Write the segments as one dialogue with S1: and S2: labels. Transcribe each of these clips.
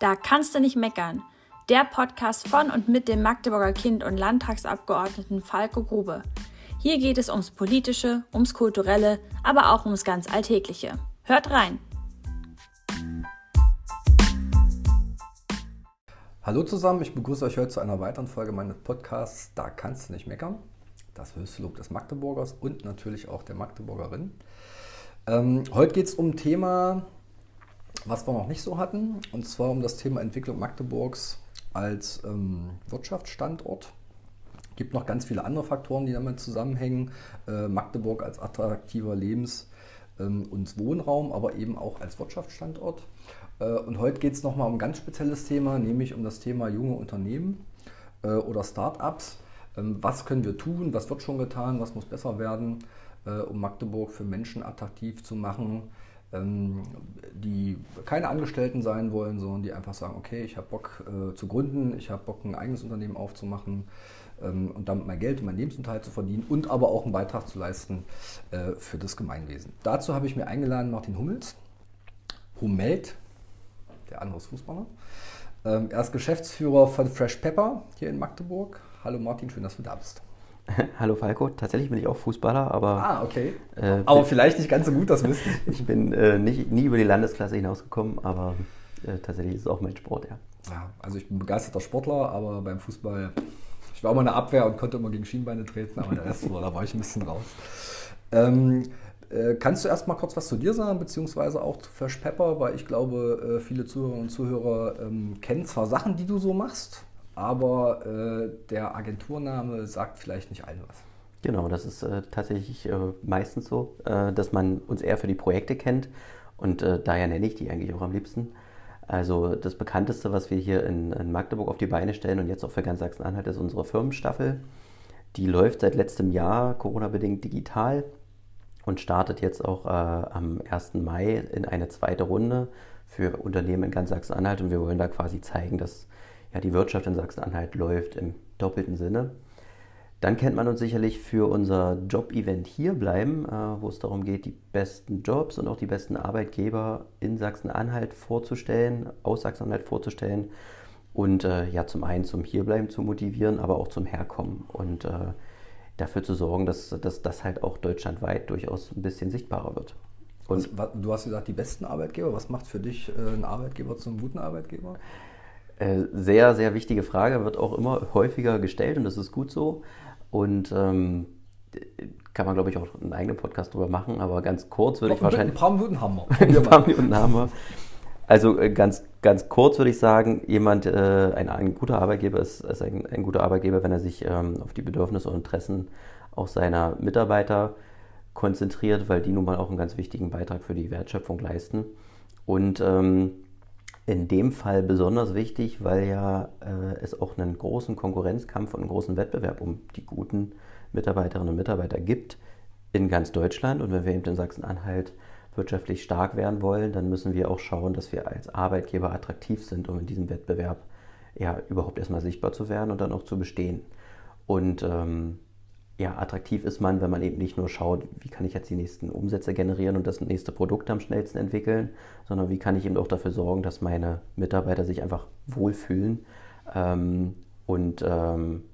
S1: Da kannst du nicht meckern. Der Podcast von und mit dem Magdeburger Kind und Landtagsabgeordneten Falco Grube. Hier geht es ums Politische, ums Kulturelle, aber auch ums ganz Alltägliche. Hört rein!
S2: Hallo zusammen, ich begrüße euch heute zu einer weiteren Folge meines Podcasts Da kannst du nicht meckern. Das höchste Lob des Magdeburgers und natürlich auch der Magdeburgerin. Ähm, heute geht es um ein Thema, was wir noch nicht so hatten, und zwar um das Thema Entwicklung Magdeburgs als ähm, Wirtschaftsstandort. Es gibt noch ganz viele andere Faktoren, die damit zusammenhängen. Äh, Magdeburg als attraktiver Lebens- ähm, und Wohnraum, aber eben auch als Wirtschaftsstandort. Äh, und heute geht es nochmal um ein ganz spezielles Thema, nämlich um das Thema junge Unternehmen äh, oder Start-ups. Ähm, was können wir tun? Was wird schon getan? Was muss besser werden, äh, um Magdeburg für Menschen attraktiv zu machen? Ähm, die keine Angestellten sein wollen, sondern die einfach sagen, okay, ich habe Bock äh, zu gründen, ich habe Bock ein eigenes Unternehmen aufzumachen ähm, und damit mein Geld und mein Lebensunterhalt zu verdienen und aber auch einen Beitrag zu leisten äh, für das Gemeinwesen. Dazu habe ich mir eingeladen Martin Hummels, Hummelt, der andere ist Fußballer. Ähm, er ist Geschäftsführer von Fresh Pepper hier in Magdeburg. Hallo Martin, schön, dass du da bist.
S3: Hallo Falco, tatsächlich bin ich auch Fußballer, aber.
S2: Ah, okay. Äh, aber vielleicht nicht ganz so gut, das wissen.
S3: ich bin äh, nicht, nie über die Landesklasse hinausgekommen, aber äh, tatsächlich ist es auch mein Sport, ja.
S2: Ja, also ich bin begeisterter Sportler, aber beim Fußball, ich war immer in der Abwehr und konnte immer gegen Schienbeine treten, aber der Rest war, da war ich ein bisschen raus. Ähm, äh, kannst du erst mal kurz was zu dir sagen, beziehungsweise auch zu Fresh Pepper, weil ich glaube, äh, viele Zuhörerinnen und Zuhörer ähm, kennen zwar Sachen, die du so machst, aber äh, der Agenturname sagt vielleicht nicht allen was.
S3: Genau, das ist äh, tatsächlich äh, meistens so, äh, dass man uns eher für die Projekte kennt und äh, daher nenne ich die eigentlich auch am liebsten. Also das bekannteste, was wir hier in, in Magdeburg auf die Beine stellen und jetzt auch für ganz Sachsen-Anhalt, ist unsere Firmenstaffel. Die läuft seit letztem Jahr Corona-bedingt digital und startet jetzt auch äh, am 1. Mai in eine zweite Runde für Unternehmen in ganz Sachsen-Anhalt und wir wollen da quasi zeigen, dass ja, die Wirtschaft in Sachsen-Anhalt läuft im doppelten Sinne. Dann kennt man uns sicherlich für unser Job-Event hier bleiben, äh, wo es darum geht, die besten Jobs und auch die besten Arbeitgeber in Sachsen-Anhalt vorzustellen, aus Sachsen-Anhalt vorzustellen und äh, ja zum einen zum Hierbleiben zu motivieren, aber auch zum Herkommen und äh, dafür zu sorgen, dass, dass das halt auch deutschlandweit durchaus ein bisschen sichtbarer wird.
S2: Und was, du hast gesagt, die besten Arbeitgeber. Was macht für dich äh, ein Arbeitgeber zum guten Arbeitgeber?
S3: Äh, sehr, sehr wichtige Frage, wird auch immer häufiger gestellt und das ist gut so. Und ähm, kann man, glaube ich, auch einen eigenen Podcast drüber machen, aber ganz kurz würde ich wahrscheinlich.
S2: Ein paar Minuten haben wir.
S3: ein paar Minuten haben wir. Also äh, ganz, ganz kurz würde ich sagen, jemand, äh, ein, ein guter Arbeitgeber ist, ist ein, ein, guter Arbeitgeber, wenn er sich ähm, auf die Bedürfnisse und Interessen auch seiner Mitarbeiter konzentriert, weil die nun mal auch einen ganz wichtigen Beitrag für die Wertschöpfung leisten. Und ähm, in dem Fall besonders wichtig, weil ja äh, es auch einen großen Konkurrenzkampf und einen großen Wettbewerb um die guten Mitarbeiterinnen und Mitarbeiter gibt in ganz Deutschland. Und wenn wir eben in Sachsen-Anhalt wirtschaftlich stark werden wollen, dann müssen wir auch schauen, dass wir als Arbeitgeber attraktiv sind, um in diesem Wettbewerb ja überhaupt erstmal sichtbar zu werden und dann auch zu bestehen. Und ähm, ja, attraktiv ist man, wenn man eben nicht nur schaut, wie kann ich jetzt die nächsten Umsätze generieren und das nächste Produkt am schnellsten entwickeln, sondern wie kann ich eben auch dafür sorgen, dass meine Mitarbeiter sich einfach wohlfühlen ähm, und ähm,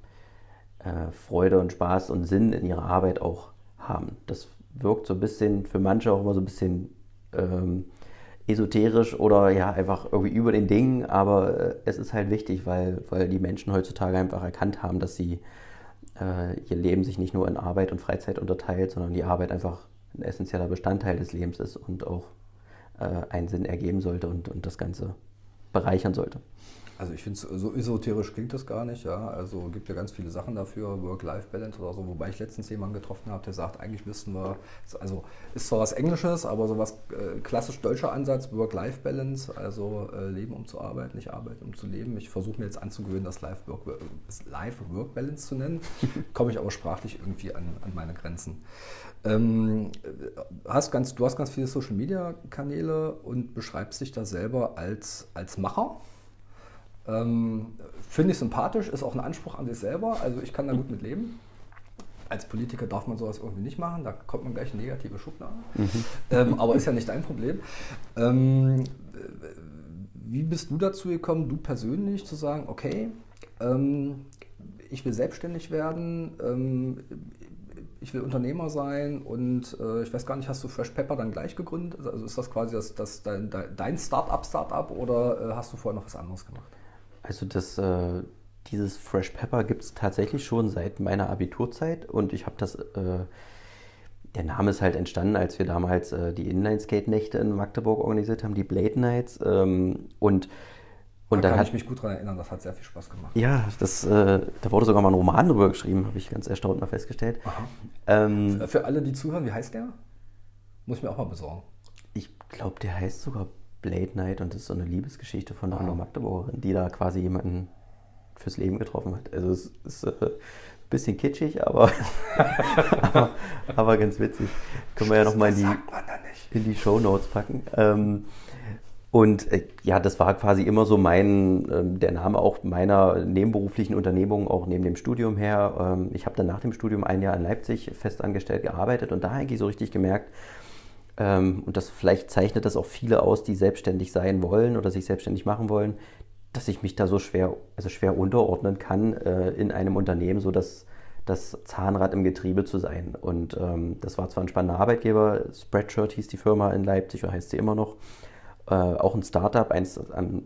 S3: äh, Freude und Spaß und Sinn in ihrer Arbeit auch haben. Das wirkt so ein bisschen für manche auch immer so ein bisschen ähm, esoterisch oder ja einfach irgendwie über den Dingen, aber äh, es ist halt wichtig, weil, weil die Menschen heutzutage einfach erkannt haben, dass sie äh, ihr Leben sich nicht nur in Arbeit und Freizeit unterteilt, sondern die Arbeit einfach ein essentieller Bestandteil des Lebens ist und auch äh, einen Sinn ergeben sollte und, und das Ganze bereichern sollte.
S2: Also ich finde, so esoterisch klingt das gar nicht. Ja? Also gibt ja ganz viele Sachen dafür, Work-Life-Balance oder so. Wobei ich letztens jemanden getroffen habe, der sagt, eigentlich müssten wir, also ist zwar was Englisches, aber so was äh, klassisch deutscher Ansatz, Work-Life-Balance, also äh, Leben um zu arbeiten, nicht arbeiten um zu leben. Ich versuche mir jetzt anzugewöhnen, das Life-Work-Balance zu nennen. Komme ich aber sprachlich irgendwie an, an meine Grenzen. Ähm, hast ganz, du hast ganz viele Social-Media-Kanäle und beschreibst dich da selber als, als Macher. Ähm, Finde ich sympathisch, ist auch ein Anspruch an sich selber. Also ich kann da gut mit leben. Als Politiker darf man sowas irgendwie nicht machen, da kommt man gleich in negative Schubladen. Mhm. Ähm, aber ist ja nicht dein Problem. Ähm, wie bist du dazu gekommen, du persönlich zu sagen, okay, ähm, ich will selbstständig werden, ähm, ich will Unternehmer sein und äh, ich weiß gar nicht, hast du Fresh Pepper dann gleich gegründet? Also ist das quasi das, das dein, dein Start-up, Start-up oder äh, hast du vorher noch was anderes gemacht?
S3: Also das, äh, dieses Fresh Pepper gibt es tatsächlich schon seit meiner Abiturzeit und ich habe das, äh, der Name ist halt entstanden, als wir damals äh, die Inline-Skate-Nächte in Magdeburg organisiert haben, die Blade Nights ähm, und
S2: und da kann hat, ich mich gut daran erinnern, das hat sehr viel Spaß gemacht.
S3: Ja, das, äh, da wurde sogar mal ein Roman drüber geschrieben, habe ich ganz erstaunt mal festgestellt.
S2: Ähm, für, für, alle, die zuhören, wie heißt der? Muss ich mir auch mal besorgen.
S3: Ich glaube, der heißt sogar Blade Night und das ist so eine Liebesgeschichte von einer Magdeburgerin, die da quasi jemanden fürs Leben getroffen hat. Also es ist äh, ein bisschen kitschig, aber, aber, aber, ganz witzig. Können wir ja nochmal in die, in die Show Notes packen. Ähm, und äh, ja, das war quasi immer so mein, äh, der Name auch meiner nebenberuflichen Unternehmung, auch neben dem Studium her. Ähm, ich habe dann nach dem Studium ein Jahr in Leipzig festangestellt gearbeitet und da eigentlich so richtig gemerkt, und das vielleicht zeichnet das auch viele aus, die selbstständig sein wollen oder sich selbstständig machen wollen, dass ich mich da so schwer, also schwer unterordnen kann äh, in einem Unternehmen, so dass das Zahnrad im Getriebe zu sein. Und ähm, das war zwar ein spannender Arbeitgeber, Spreadshirt hieß die Firma in Leipzig oder heißt sie immer noch äh, auch ein Startup, eins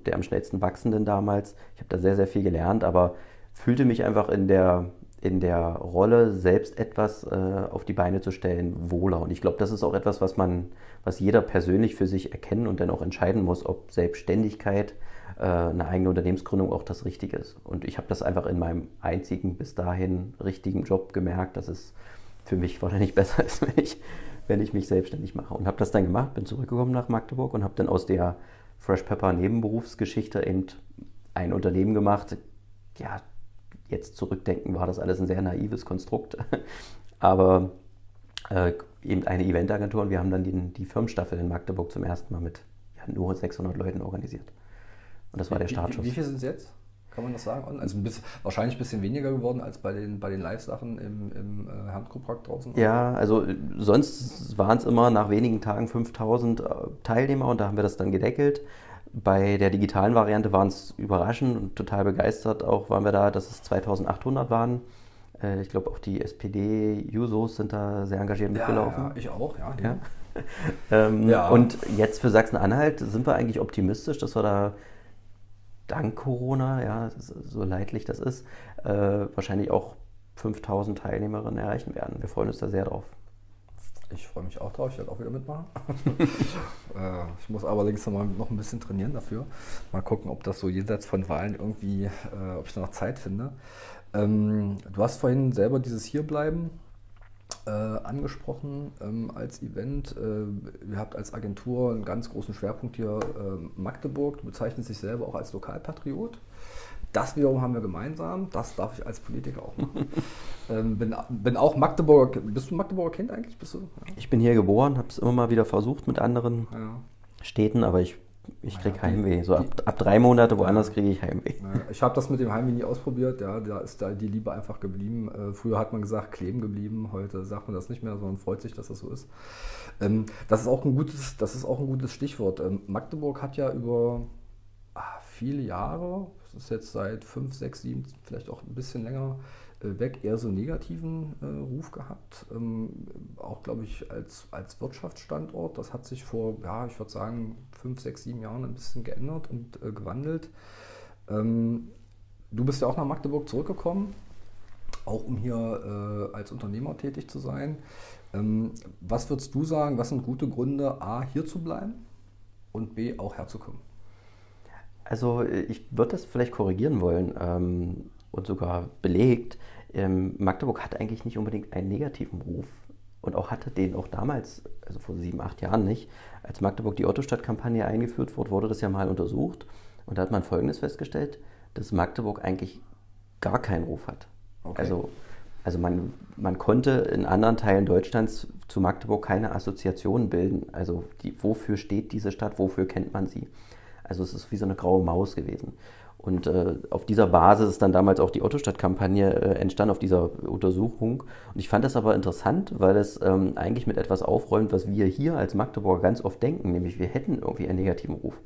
S3: der am schnellsten wachsenden damals. Ich habe da sehr, sehr viel gelernt, aber fühlte mich einfach in der, in der Rolle, selbst etwas äh, auf die Beine zu stellen, wohler. Und ich glaube, das ist auch etwas, was man, was jeder persönlich für sich erkennen und dann auch entscheiden muss, ob Selbstständigkeit, äh, eine eigene Unternehmensgründung auch das Richtige ist. Und ich habe das einfach in meinem einzigen bis dahin richtigen Job gemerkt, dass es für mich wahrscheinlich besser ist, wenn ich wenn ich mich selbstständig mache. Und habe das dann gemacht, bin zurückgekommen nach Magdeburg und habe dann aus der Fresh Pepper Nebenberufsgeschichte eben ein Unternehmen gemacht. Ja, jetzt zurückdenken war das alles ein sehr naives Konstrukt. Aber äh, eben eine Eventagentur und wir haben dann die, die Firmenstaffel in Magdeburg zum ersten Mal mit ja, nur 600 Leuten organisiert. Und das war der Startschuss.
S2: Wie, wie, wie viele sind es jetzt? Kann man das sagen? Also bisschen, wahrscheinlich ein bisschen weniger geworden als bei den, bei den Live-Sachen im, im äh, Handkupark draußen?
S3: Ja, also sonst waren es immer nach wenigen Tagen 5000 äh, Teilnehmer und da haben wir das dann gedeckelt. Bei der digitalen Variante waren es überraschend und total begeistert. Auch waren wir da, dass es 2800 waren. Äh, ich glaube, auch die SPD-Jusos sind da sehr engagiert mitgelaufen.
S2: Ja, ich auch, ja. ja.
S3: ähm, ja. Und jetzt für Sachsen-Anhalt sind wir eigentlich optimistisch, dass wir da dank Corona, ja, so leidlich das ist, äh, wahrscheinlich auch 5000 Teilnehmerinnen erreichen werden. Wir freuen uns da sehr drauf.
S2: Ich freue mich auch drauf, ich werde auch wieder mitmachen. äh, ich muss noch, mal, noch ein bisschen trainieren dafür. Mal gucken, ob das so jenseits von Wahlen irgendwie, äh, ob ich da noch Zeit finde. Ähm, du hast vorhin selber dieses Hierbleiben äh, angesprochen ähm, als Event. Äh, ihr habt als Agentur einen ganz großen Schwerpunkt hier äh, Magdeburg. Du bezeichnest dich selber auch als Lokalpatriot. Das wiederum haben wir gemeinsam. Das darf ich als Politiker auch machen. ähm, bin, bin, auch Magdeburger. Bist du Magdeburger Kind eigentlich? Bist du?
S3: Ja. Ich bin hier geboren, habe es immer mal wieder versucht mit anderen ja. Städten, aber ich ich kriege Heimweh. So ab, ab drei Monate woanders kriege ich Heimweh.
S2: Ich habe das mit dem Heimweh nie ausprobiert. Ja, da ist da die Liebe einfach geblieben. Äh, früher hat man gesagt, kleben geblieben. Heute sagt man das nicht mehr, sondern freut sich, dass das so ist. Ähm, das ist auch ein gutes, das ist auch ein gutes Stichwort. Ähm, Magdeburg hat ja über ah, viele Jahre, das ist jetzt seit fünf, sechs, sieben, vielleicht auch ein bisschen länger, äh, weg eher so einen negativen äh, Ruf gehabt. Ähm, auch, glaube ich, als, als Wirtschaftsstandort. Das hat sich vor, ja, ich würde sagen, fünf, sechs, sieben Jahren ein bisschen geändert und äh, gewandelt. Ähm, du bist ja auch nach Magdeburg zurückgekommen, auch um hier äh, als Unternehmer tätig zu sein. Ähm, was würdest du sagen, was sind gute Gründe, A, hier zu bleiben und B, auch herzukommen?
S3: Also äh, ich würde das vielleicht korrigieren wollen ähm, und sogar belegt ähm, Magdeburg hat eigentlich nicht unbedingt einen negativen Ruf und auch hatte den auch damals, also vor sieben, acht Jahren nicht. Als Magdeburg die Ottostadt-Kampagne eingeführt wurde, wurde das ja mal untersucht und da hat man Folgendes festgestellt, dass Magdeburg eigentlich gar keinen Ruf hat. Okay. Also, also man, man konnte in anderen Teilen Deutschlands zu Magdeburg keine Assoziationen bilden. Also die, wofür steht diese Stadt, wofür kennt man sie? Also es ist wie so eine graue Maus gewesen. Und äh, auf dieser Basis ist dann damals auch die Ottostadt-Kampagne äh, entstanden, auf dieser Untersuchung. Und ich fand das aber interessant, weil es ähm, eigentlich mit etwas aufräumt, was wir hier als Magdeburger ganz oft denken, nämlich wir hätten irgendwie einen negativen Ruf.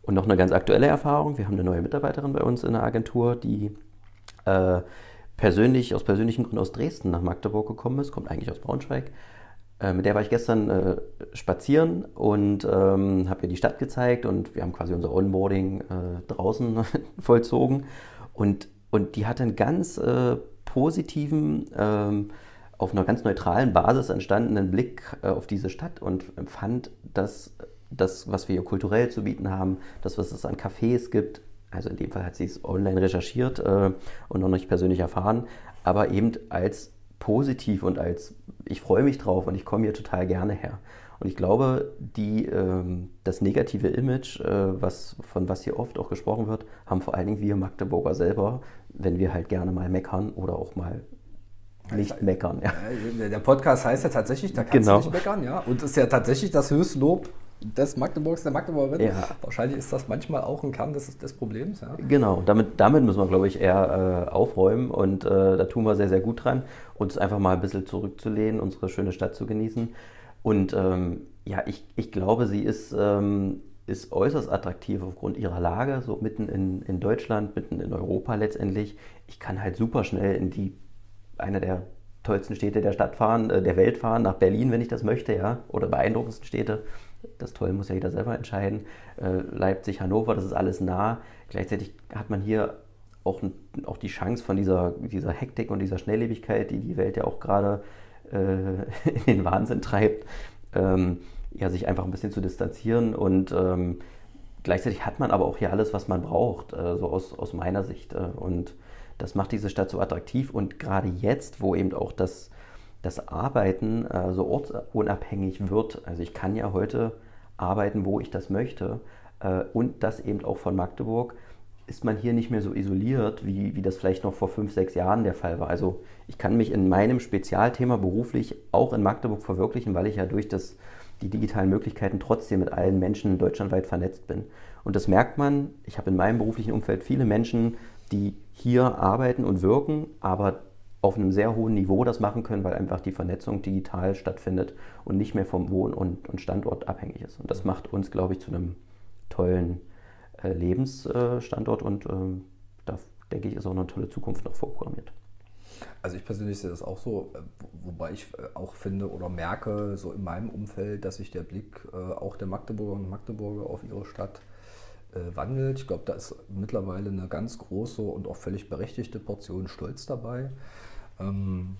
S3: Und noch eine ganz aktuelle Erfahrung. Wir haben eine neue Mitarbeiterin bei uns in der Agentur, die äh, persönlich, aus persönlichen Gründen aus Dresden nach Magdeburg gekommen ist, kommt eigentlich aus Braunschweig. Äh, mit der war ich gestern äh, spazieren und ähm, habe ihr die Stadt gezeigt und wir haben quasi unser Onboarding äh, draußen vollzogen. Und, und die hatte einen ganz äh, positiven, ähm, auf einer ganz neutralen Basis entstandenen Blick auf diese Stadt und empfand, dass das, was wir hier kulturell zu bieten haben, das, was es an Cafés gibt, also in dem Fall hat sie es online recherchiert äh, und noch nicht persönlich erfahren, aber eben als positiv und als ich freue mich drauf und ich komme hier total gerne her. Und ich glaube, die, ähm, das negative Image, äh, was, von was hier oft auch gesprochen wird, haben vor allen Dingen wir Magdeburger selber, wenn wir halt gerne mal meckern oder auch mal nicht meckern. Ja.
S2: Der Podcast heißt ja tatsächlich, da kannst genau. du nicht meckern, ja. Und ist ja tatsächlich das Höchstlob des Magdeburgs, der Magdeburgerin. Ja. Wahrscheinlich ist das manchmal auch ein Kern des, des Problems. Ja.
S3: Genau, damit, damit müssen wir, glaube ich, eher äh, aufräumen und äh, da tun wir sehr, sehr gut dran, uns einfach mal ein bisschen zurückzulehnen, unsere schöne Stadt zu genießen. Und ähm, ja, ich, ich glaube, sie ist, ähm, ist äußerst attraktiv aufgrund ihrer Lage, so mitten in, in Deutschland, mitten in Europa letztendlich. Ich kann halt super schnell in die, eine der tollsten Städte der Stadt fahren, äh, der Welt fahren, nach Berlin, wenn ich das möchte, ja, oder beeindruckendsten Städte. Das Toll muss ja jeder selber entscheiden. Äh, Leipzig, Hannover, das ist alles nah. Gleichzeitig hat man hier auch, auch die Chance von dieser, dieser Hektik und dieser Schnelllebigkeit, die die Welt ja auch gerade äh, in den Wahnsinn treibt, ähm, ja, sich einfach ein bisschen zu distanzieren und ähm, gleichzeitig hat man aber auch hier alles, was man braucht, äh, so aus, aus meiner Sicht. Äh, und das macht diese Stadt so attraktiv und gerade jetzt, wo eben auch das das Arbeiten äh, so ortsunabhängig wird. Also ich kann ja heute arbeiten, wo ich das möchte. Äh, und das eben auch von Magdeburg ist man hier nicht mehr so isoliert, wie, wie das vielleicht noch vor fünf, sechs Jahren der Fall war. Also ich kann mich in meinem Spezialthema beruflich auch in Magdeburg verwirklichen, weil ich ja durch das, die digitalen Möglichkeiten trotzdem mit allen Menschen deutschlandweit vernetzt bin. Und das merkt man. Ich habe in meinem beruflichen Umfeld viele Menschen, die hier arbeiten und wirken, aber auf einem sehr hohen Niveau das machen können, weil einfach die Vernetzung digital stattfindet und nicht mehr vom Wohn- und, und Standort abhängig ist. Und das macht uns, glaube ich, zu einem tollen äh, Lebensstandort und ähm, da denke ich, ist auch eine tolle Zukunft noch vorprogrammiert.
S2: Also ich persönlich sehe das auch so, äh, wobei ich äh, auch finde oder merke so in meinem Umfeld, dass sich der Blick äh, auch der Magdeburger und Magdeburger auf ihre Stadt wandelt. Ich glaube, da ist mittlerweile eine ganz große und auch völlig berechtigte Portion Stolz dabei. Ähm,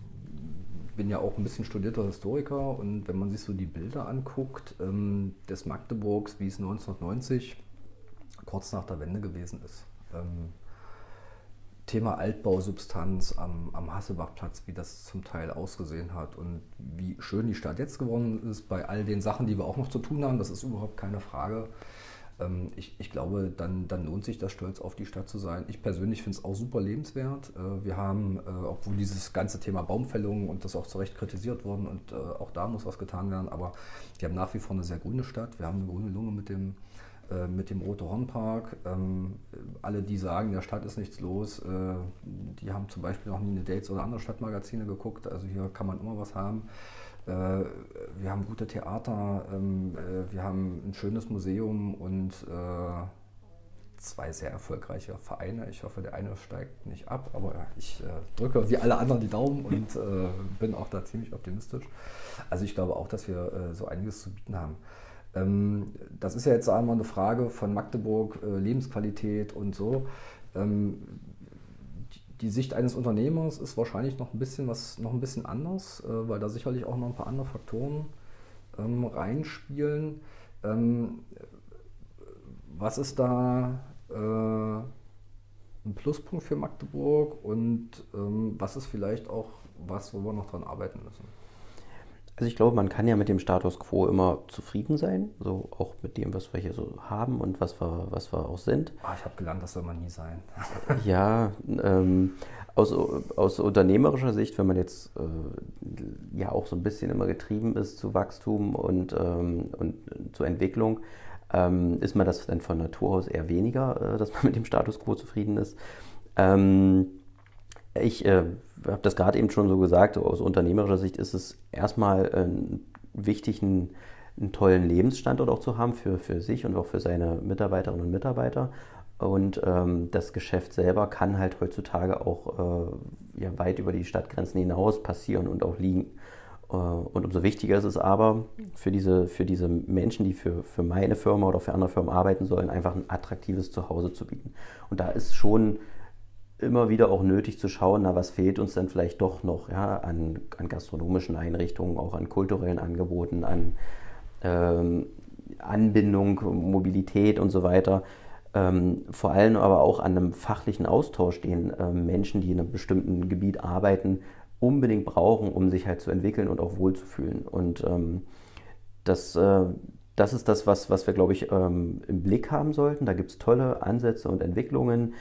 S2: bin ja auch ein bisschen studierter Historiker und wenn man sich so die Bilder anguckt ähm, des Magdeburgs, wie es 1990 kurz nach der Wende gewesen ist. Ähm, Thema Altbausubstanz am, am Hassebachplatz, wie das zum Teil ausgesehen hat und wie schön die Stadt jetzt geworden ist, bei all den Sachen, die wir auch noch zu tun haben, das ist überhaupt keine Frage. Ähm, ich, ich, glaube, dann, dann, lohnt sich das stolz auf die Stadt zu sein. Ich persönlich finde es auch super lebenswert. Äh, wir haben, äh, obwohl dieses ganze Thema Baumfällung und das auch zu Recht kritisiert worden und äh, auch da muss was getan werden, aber wir haben nach wie vor eine sehr grüne Stadt. Wir haben eine grüne Lunge mit dem, mit dem Rote Hornpark. Ähm, alle, die sagen, der Stadt ist nichts los, die haben zum Beispiel noch nie eine Dates oder andere Stadtmagazine geguckt. Also hier kann man immer was haben. Äh, wir haben gute Theater, ähm, äh, wir haben ein schönes Museum und äh, zwei sehr erfolgreiche Vereine. Ich hoffe, der eine steigt nicht ab, aber ich drücke wie alle anderen die Daumen und bin auch da ziemlich optimistisch. Also ich glaube auch, dass wir so einiges zu bieten haben. Ähm, das ist ja jetzt einmal eine Frage von Magdeburg, Lebensqualität und so. Die Sicht eines Unternehmers ist wahrscheinlich noch ein bisschen was, noch ein bisschen anders, äh, weil da sicherlich auch noch ein paar andere Faktoren ähm, reinspielen. Ähm, was ist da äh, ein Pluspunkt für Magdeburg und ähm, was ist vielleicht auch was, wo wir noch dran arbeiten müssen?
S3: Also ich glaube, man kann ja mit dem Status quo immer zufrieden sein, so auch mit dem, was wir hier so haben und was wir, was wir auch sind.
S2: Ah, ich habe gelernt, das soll man nie sein.
S3: ja, ähm, aus, aus unternehmerischer Sicht, wenn man jetzt äh, ja auch so ein bisschen immer getrieben ist zu Wachstum und, ähm, und zur Entwicklung, ähm, ist man das dann von Natur aus eher weniger, äh, dass man mit dem Status quo zufrieden ist. Ähm, ich äh, habe das gerade eben schon so gesagt, aus unternehmerischer Sicht ist es erstmal äh, wichtig, ein, einen tollen Lebensstandort auch zu haben für, für sich und auch für seine Mitarbeiterinnen und Mitarbeiter. Und ähm, das Geschäft selber kann halt heutzutage auch äh, ja, weit über die Stadtgrenzen hinaus passieren und auch liegen. Äh, und umso wichtiger ist es aber für diese, für diese Menschen, die für, für meine Firma oder für andere Firmen arbeiten sollen, einfach ein attraktives Zuhause zu bieten. Und da ist schon immer wieder auch nötig zu schauen, na, was fehlt uns denn vielleicht doch noch ja, an, an gastronomischen Einrichtungen, auch an kulturellen Angeboten, an ähm, Anbindung, Mobilität und so weiter. Ähm, vor allem aber auch an einem fachlichen Austausch, den ähm, Menschen, die in einem bestimmten Gebiet arbeiten, unbedingt brauchen, um sich halt zu entwickeln und auch wohlzufühlen. Und ähm, das, äh, das ist das, was, was wir, glaube ich, ähm, im Blick haben sollten. Da gibt es tolle Ansätze und Entwicklungen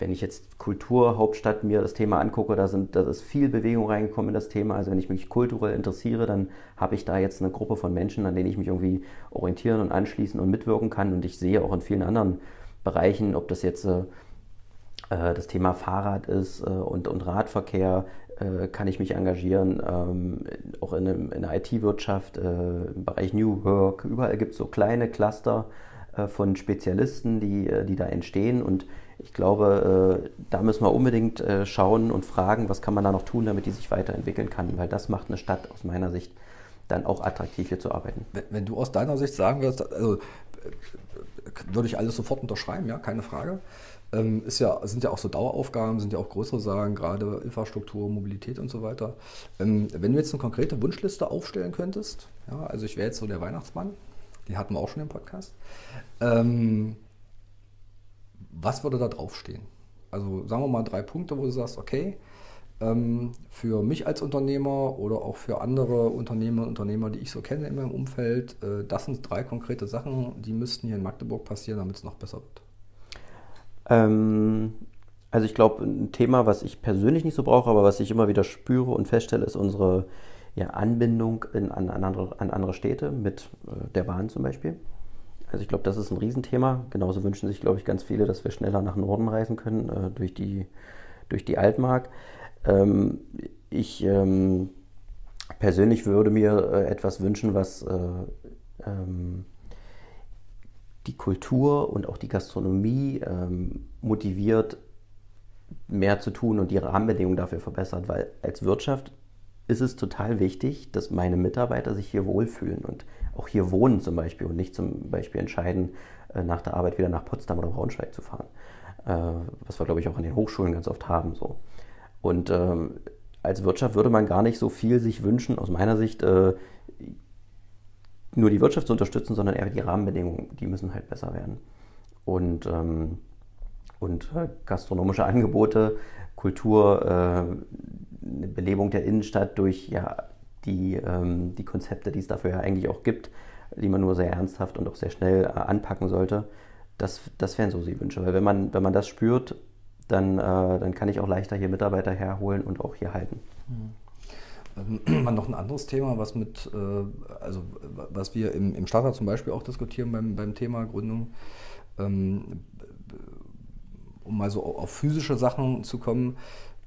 S3: wenn ich jetzt Kulturhauptstadt mir das Thema angucke, da, sind, da ist viel Bewegung reingekommen in das Thema. Also wenn ich mich kulturell interessiere, dann habe ich da jetzt eine Gruppe von Menschen, an denen ich mich irgendwie orientieren und anschließen und mitwirken kann. Und ich sehe auch in vielen anderen Bereichen, ob das jetzt äh, äh das Thema Fahrrad ist äh, und, und Radverkehr, äh, kann ich mich engagieren, ähm, auch in, in der IT-Wirtschaft, äh, im Bereich New Work. Überall gibt es so kleine Cluster äh, von Spezialisten, die, die da entstehen und ich glaube, äh, da müssen wir unbedingt äh, schauen und fragen, was kann man da noch tun, damit die sich weiterentwickeln kann, weil das macht eine Stadt aus meiner Sicht dann auch attraktiv hier zu arbeiten.
S2: Wenn, wenn du aus deiner Sicht sagen wirst, also äh, würde ich alles sofort unterschreiben, ja, keine Frage. Ähm, ist ja, sind ja auch so Daueraufgaben, sind ja auch größere Sagen, gerade Infrastruktur, Mobilität und so weiter. Ähm, wenn du jetzt eine konkrete Wunschliste aufstellen könntest, ja, also ich wäre jetzt so der Weihnachtsmann, die hatten wir auch schon im Podcast. Ähm, was würde da draufstehen? Also sagen wir mal drei Punkte, wo du sagst, okay, ähm, für mich als Unternehmer oder auch für andere Unternehmer und Unternehmer, die ich so kenne in meinem Umfeld, äh, das sind drei konkrete Sachen, die müssten hier in Magdeburg passieren, damit es noch besser wird.
S3: Ähm, also ich glaube, ein Thema, was ich persönlich nicht so brauche, aber was ich immer wieder spüre und feststelle, ist unsere ja, Anbindung in, an, an, andere, an andere Städte mit äh, der Bahn zum Beispiel. Also ich glaube, das ist ein Riesenthema. Genauso wünschen sich, glaube ich, ganz viele, dass wir schneller nach Norden reisen können, äh, durch, die, durch die Altmark. Ähm, ich ähm, persönlich würde mir äh, etwas wünschen, was äh, ähm, die Kultur und auch die Gastronomie ähm, motiviert, mehr zu tun und die Rahmenbedingungen dafür verbessert, weil als Wirtschaft ist es total wichtig, dass meine Mitarbeiter sich hier wohlfühlen und auch hier wohnen zum Beispiel und nicht zum Beispiel entscheiden, äh, nach der Arbeit wieder nach Potsdam oder Braunschweig zu fahren. Äh, was wir, glaube ich, auch an den Hochschulen ganz oft haben. So. Und ähm, als Wirtschaft würde man gar nicht so viel sich wünschen, aus meiner Sicht, äh, nur die Wirtschaft zu unterstützen, sondern eher die Rahmenbedingungen, die müssen halt besser werden. Und, ähm, und gastronomische Angebote, Kultur, eine Belebung der Innenstadt durch ja, die, ähm, die Konzepte, die es dafür ja eigentlich auch gibt, die man nur sehr ernsthaft und auch sehr schnell äh, anpacken sollte. Das, das wären so die Wünsche. Weil wenn man, wenn man das spürt, dann, äh, dann kann ich auch leichter hier Mitarbeiter herholen und auch hier halten.
S2: Mhm. Ähm, noch ein anderes Thema, was mit, äh, also was wir im, im Stadtrat zum Beispiel auch diskutieren beim, beim Thema Gründung, ähm, um mal so auf physische Sachen zu kommen.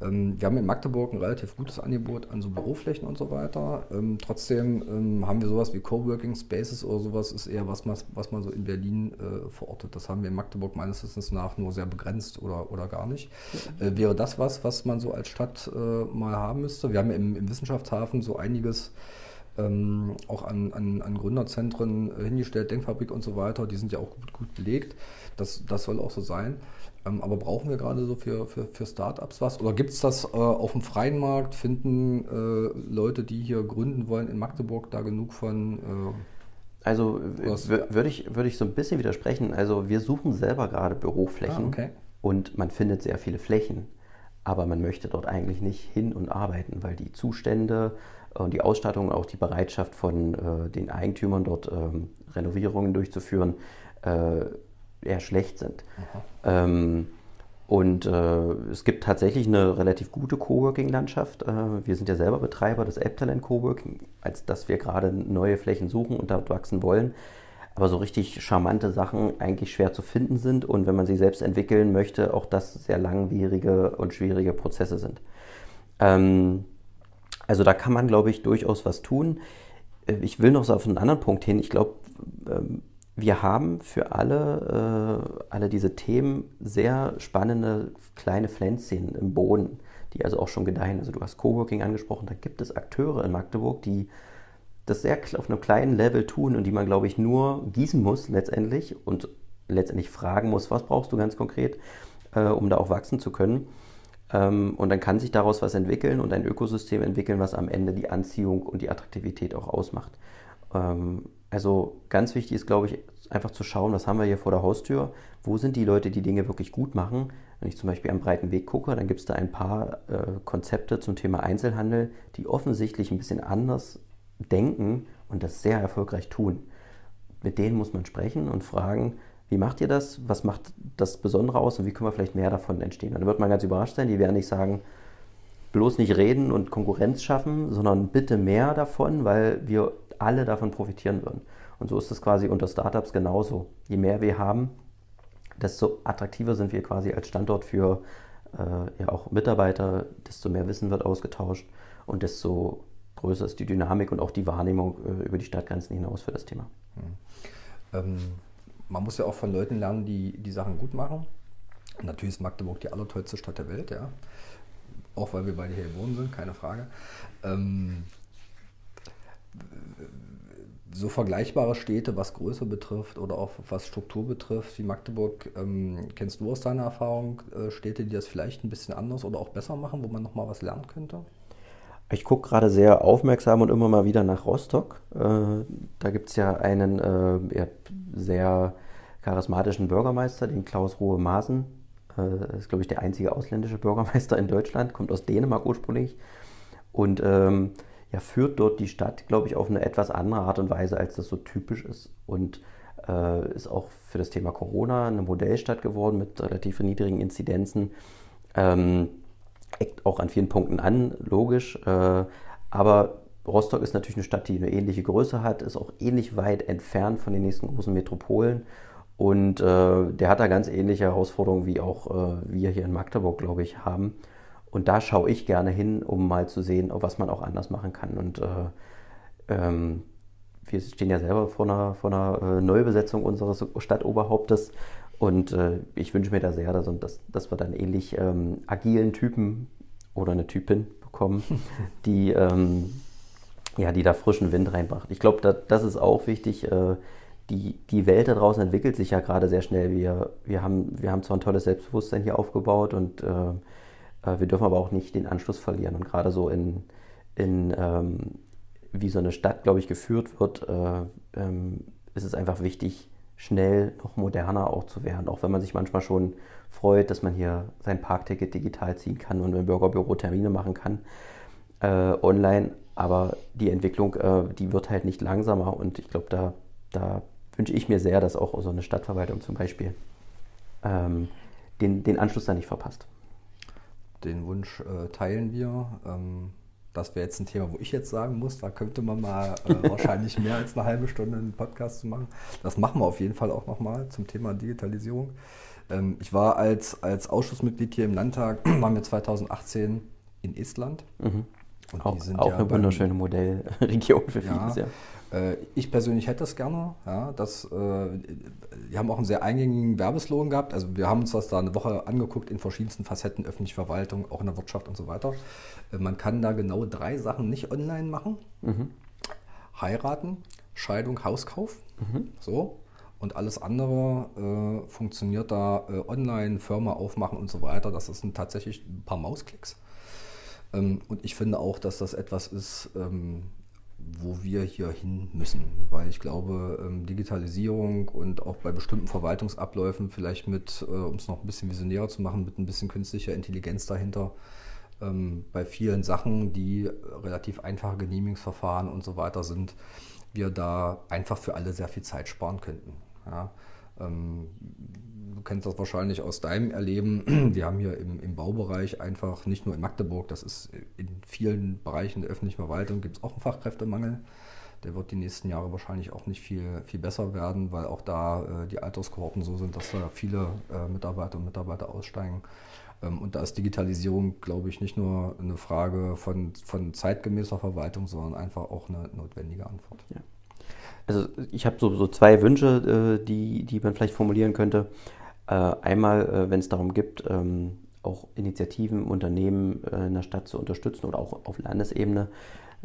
S2: Ähm, wir haben in Magdeburg ein relativ gutes Angebot an so Büroflächen und so weiter. Ähm, trotzdem ähm, haben wir sowas wie Coworking Spaces oder sowas, ist eher was, was man so in Berlin äh, verortet. Das haben wir in Magdeburg meines Wissens nach nur sehr begrenzt oder, oder gar nicht. Äh, wäre das was, was man so als Stadt äh, mal haben müsste? Wir haben im, im Wissenschaftshafen so einiges ähm, auch an, an, an, Gründerzentren hingestellt, Denkfabrik und so weiter. Die sind ja auch gut, gut belegt. Das, das soll auch so sein. Ähm, aber brauchen wir gerade so für, für, für Startups was? Oder gibt es das äh, auf dem freien Markt? Finden äh, Leute, die hier gründen wollen in Magdeburg, da genug von? Äh,
S3: also würde ich, würd ich so ein bisschen widersprechen. Also wir suchen selber gerade Büroflächen ah, okay. und man findet sehr viele Flächen. Aber man möchte dort eigentlich nicht hin und arbeiten, weil die Zustände und die Ausstattung, auch die Bereitschaft von äh, den Eigentümern dort ähm, Renovierungen durchzuführen, äh, eher schlecht sind. Ähm, und äh, es gibt tatsächlich eine relativ gute Coworking-Landschaft. Äh, wir sind ja selber Betreiber des Elbtalent Coworking, als dass wir gerade neue Flächen suchen und dort wachsen wollen. Aber so richtig charmante Sachen eigentlich schwer zu finden sind und wenn man sie selbst entwickeln möchte, auch das sehr langwierige und schwierige Prozesse sind. Ähm, also da kann man, glaube ich, durchaus was tun. äh, ich will noch so auf einen anderen Punkt hin. Ich glaube, ähm, wir haben für alle, äh, alle diese Themen sehr spannende kleine Pflänzchen im Boden, die also auch schon gedeihen. Also du hast Coworking angesprochen, da gibt es Akteure in Magdeburg, die das sehr auf einem kleinen Level tun und die man, glaube ich, nur gießen muss letztendlich und letztendlich fragen muss, was brauchst du ganz konkret, äh, um da auch wachsen zu können. Ähm, und dann kann sich daraus was entwickeln und ein Ökosystem entwickeln, was am Ende die Anziehung und die Attraktivität auch ausmacht. Ähm, also ganz wichtig ist, glaube ich, einfach zu schauen, was haben wir hier vor der Haustür, wo sind die Leute, die Dinge wirklich gut machen. Wenn ich zum Beispiel am breiten Weg gucke, dann gibt es da ein paar äh, Konzepte zum Thema Einzelhandel, die offensichtlich ein bisschen anders denken und das sehr erfolgreich tun. Mit denen muss man sprechen und fragen, wie macht ihr das? Was macht das Besondere aus und wie können wir vielleicht mehr davon entstehen? Dann wird man ganz überrascht sein, die werden nicht sagen, bloß nicht reden und Konkurrenz schaffen, sondern bitte mehr davon, weil wir alle davon profitieren würden. Und so ist es quasi unter Startups genauso. Je mehr wir haben, desto attraktiver sind wir quasi als Standort für äh, ja auch Mitarbeiter, desto mehr Wissen wird ausgetauscht und desto größer ist die Dynamik und auch die Wahrnehmung äh, über die Stadtgrenzen hinaus für das Thema.
S2: Hm. Ähm, man muss ja auch von Leuten lernen, die die Sachen gut machen. Natürlich ist Magdeburg die allertollste Stadt der Welt, ja. Auch weil wir beide hier wohnen sind, keine Frage. Ähm, so vergleichbare Städte, was Größe betrifft oder auch was Struktur betrifft, wie Magdeburg, ähm, kennst du aus deiner Erfahrung äh, Städte, die das vielleicht ein bisschen anders oder auch besser machen, wo man nochmal was lernen könnte?
S3: Ich gucke gerade sehr aufmerksam und immer mal wieder nach Rostock. Äh, da gibt es ja einen äh, sehr charismatischen Bürgermeister, den Klaus Ruhe Maaßen. Äh, ist, glaube ich, der einzige ausländische Bürgermeister in Deutschland, kommt aus Dänemark ursprünglich. Und ähm, ja, führt dort die Stadt, glaube ich, auf eine etwas andere Art und Weise, als das so typisch ist. Und äh, ist auch für das Thema Corona eine Modellstadt geworden mit relativ niedrigen Inzidenzen. Ähm, eckt auch an vielen Punkten an, logisch. Äh, aber Rostock ist natürlich eine Stadt, die eine ähnliche Größe hat, ist auch ähnlich weit entfernt von den nächsten großen Metropolen. Und äh, der hat da ganz ähnliche Herausforderungen, wie auch äh, wir hier in Magdeburg, glaube ich, haben. Und da schaue ich gerne hin, um mal zu sehen, was man auch anders machen kann. Und äh, ähm, wir stehen ja selber vor einer, vor einer äh, Neubesetzung unseres Stadtoberhauptes. Und äh, ich wünsche mir da sehr, dass, dass, wir dann ähnlich ähm, agilen Typen oder eine Typin bekommen, die, ähm, ja, die da frischen Wind reinbracht. Ich glaube, da, das ist auch wichtig. Äh, die, die Welt da draußen entwickelt sich ja gerade sehr schnell. Wir, wir, haben, wir haben zwar ein tolles Selbstbewusstsein hier aufgebaut und äh, wir dürfen aber auch nicht den Anschluss verlieren. Und gerade so in, in ähm, wie so eine Stadt, glaube ich, geführt wird, äh, ähm, ist es einfach wichtig, schnell noch moderner auch zu werden. Auch wenn man sich manchmal schon freut, dass man hier sein Parkticket digital ziehen kann und im Bürgerbüro Termine machen kann äh, online. Aber die Entwicklung, äh, die wird halt nicht langsamer. Und ich glaube, da, da wünsche ich mir sehr, dass auch so eine Stadtverwaltung zum Beispiel ähm, den, den Anschluss da nicht verpasst
S2: den Wunsch äh, teilen wir. Ähm, das wäre jetzt ein Thema, wo ich jetzt sagen muss, da könnte man mal äh, wahrscheinlich mehr als eine halbe Stunde einen Podcast zu machen. Das machen wir auf jeden Fall auch nochmal zum Thema Digitalisierung. Ähm, ich war als, als Ausschussmitglied hier im Landtag, waren wir 2018 in Estland.
S3: Mhm. Und auch, auch ja eine wunderschöne Modellregion für vieles, ja.
S2: Äh, ich persönlich hätte das gerne. Ja, das, äh, wir haben auch einen sehr eingängigen Werbeslogan gehabt. Also wir haben uns das da eine Woche angeguckt in verschiedensten Facetten, öffentliche Verwaltung, auch in der Wirtschaft und so weiter. Äh, man kann da genau drei Sachen nicht online machen. Mhm. Heiraten, Scheidung, Hauskauf. Mhm. So. Und alles andere äh, funktioniert da äh, online, Firma aufmachen und so weiter. Das sind tatsächlich ein paar Mausklicks. Ähm, und ich finde auch, dass das etwas ist, ähm, wo wir hier hin müssen. Weil ich glaube, ähm, Digitalisierung und auch bei bestimmten Verwaltungsabläufen vielleicht mit, äh, um es noch ein bisschen visionärer zu machen, mit ein bisschen künstlicher Intelligenz dahinter, ähm, bei vielen Sachen, die relativ einfache Genehmigungsverfahren und so weiter sind, wir da einfach für alle sehr viel Zeit sparen könnten. Ja. Du kennst das wahrscheinlich aus deinem Erleben. Wir haben hier im, im, Baubereich einfach, nicht nur in Magdeburg, das ist in vielen Bereichen der öffentlichen Verwaltung, gibt es auch einen Fachkräftemangel. Der wird die nächsten Jahre wahrscheinlich auch nicht viel, viel besser werden, weil auch da äh, die Alterskohorten so sind, dass da viele äh, Mitarbeiter und Mitarbeiter aussteigen. Ähm, und da ist Digitalisierung, glaube ich, nicht nur eine Frage von, von zeitgemäßer Verwaltung, sondern einfach auch eine notwendige Antwort.
S3: Ja. Also ich habe so, so zwei Wünsche, äh, die, die man vielleicht formulieren könnte. Äh, einmal, äh, wenn es darum gibt, ähm, auch Initiativen, Unternehmen in der Stadt zu unterstützen oder auch auf Landesebene,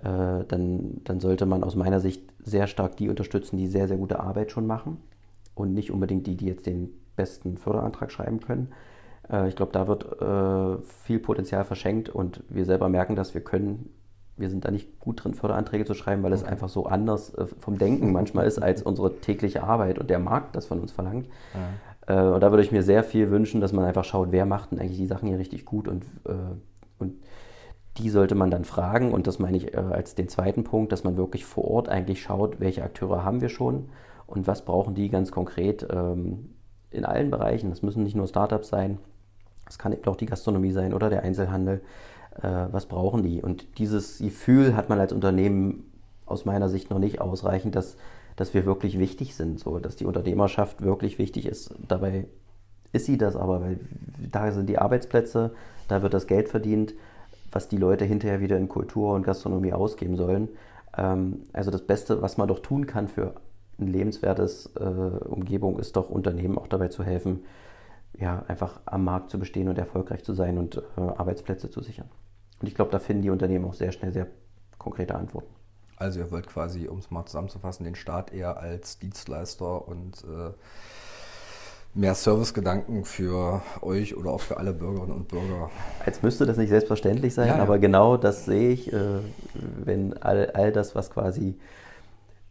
S3: dann, dann sollte man aus meiner Sicht sehr stark die unterstützen, die sehr, sehr gute Arbeit schon machen und nicht unbedingt die, die jetzt den besten Förderantrag schreiben können. Ich glaube, da wird viel Potenzial verschenkt und wir selber merken das, wir können wir sind da nicht gut drin, Förderanträge zu schreiben, weil es okay. einfach so anders äh, vom Denken manchmal ist als unsere tägliche Arbeit und der Markt das von uns verlangt. Ja. Äh, und da würde ich mir sehr viel wünschen, dass man einfach schaut, wer macht denn eigentlich die Sachen hier richtig gut und, äh, und die sollte man dann fragen. Und das meine ich äh, als den zweiten Punkt, dass man wirklich vor Ort eigentlich schaut, welche Akteure haben wir schon und was brauchen die ganz konkret ähm, in allen Bereichen. Das müssen nicht nur Startups sein, es kann eben auch die Gastronomie sein oder der Einzelhandel was brauchen die. Und dieses Gefühl hat man als Unternehmen aus meiner Sicht noch nicht ausreichend, dass, dass wir wirklich wichtig sind, so, dass die Unternehmerschaft wirklich wichtig ist. Dabei ist sie das aber, weil da sind die Arbeitsplätze, da wird das Geld verdient, was die Leute hinterher wieder in Kultur und Gastronomie ausgeben sollen. Ähm, also das Beste, was man doch tun kann für eine lebenswertes äh, Umgebung, ist doch Unternehmen auch dabei zu helfen, ja, einfach am Markt zu bestehen und erfolgreich zu sein und äh, Arbeitsplätze zu sichern. Und ich glaube, da finden die Unternehmen auch sehr schnell sehr konkrete Antworten.
S2: Also ihr wollt quasi, um es mal zusammenzufassen, den Staat eher als Dienstleister und äh, mehr Servicegedanken für euch oder auch für alle Bürgerinnen und Bürger.
S3: Als müsste das nicht selbstverständlich sein, ja, ja. aber genau das sehe ich, äh, wenn all, all das, was quasi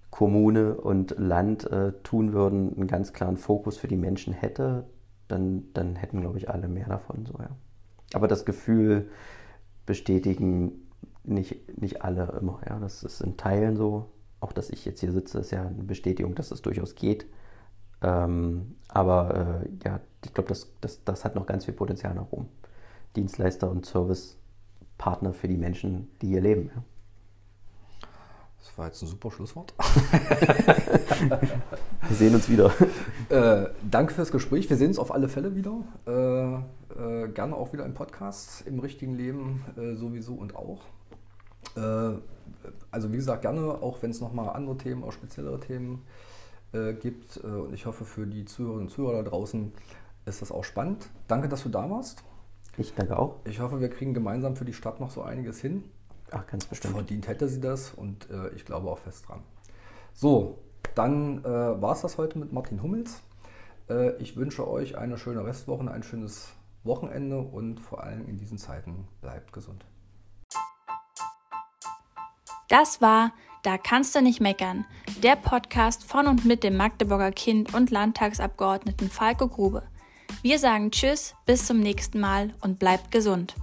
S3: Kommune und Land äh, tun würden, einen ganz klaren Fokus für die Menschen hätte, dann, dann hätten, glaube ich, alle mehr davon. So, ja. Aber das Gefühl, bestätigen nicht, nicht alle immer. Ja. Das ist in Teilen so. Auch dass ich jetzt hier sitze, ist ja eine Bestätigung, dass es durchaus geht. Ähm, aber äh, ja, ich glaube, das, das, das hat noch ganz viel Potenzial nach oben. Dienstleister und Servicepartner für die Menschen, die hier leben. Ja.
S2: Das war jetzt ein super Schlusswort.
S3: Wir sehen uns wieder.
S2: Äh, danke fürs Gespräch. Wir sehen uns auf alle Fälle wieder. Äh, äh, gerne auch wieder im Podcast, im richtigen Leben äh, sowieso und auch. Äh, also wie gesagt, gerne, auch wenn es nochmal andere Themen, auch speziellere Themen äh, gibt. und ich hoffe, für die Zuhörerinnen und Zuhörer da draußen ist das auch spannend. Danke, dass du da warst.
S3: Ich danke auch.
S2: Ich hoffe, wir kriegen gemeinsam für die Stadt noch so einiges hin.
S3: Ach, ganz bestimmt.
S2: Verdient hätte sie das und äh, ich glaube auch fest dran. So, dann äh, war es das heute mit Martin Hummels. Äh, ich wünsche euch eine schöne Restwoche, ein schönes Wochenende und vor allem in diesen Zeiten bleibt gesund.
S1: Das war Da kannst du nicht meckern, der Podcast von und mit dem Magdeburger Kind und Landtagsabgeordneten Falco Grube. Wir sagen Tschüss, bis zum nächsten Mal und bleibt gesund.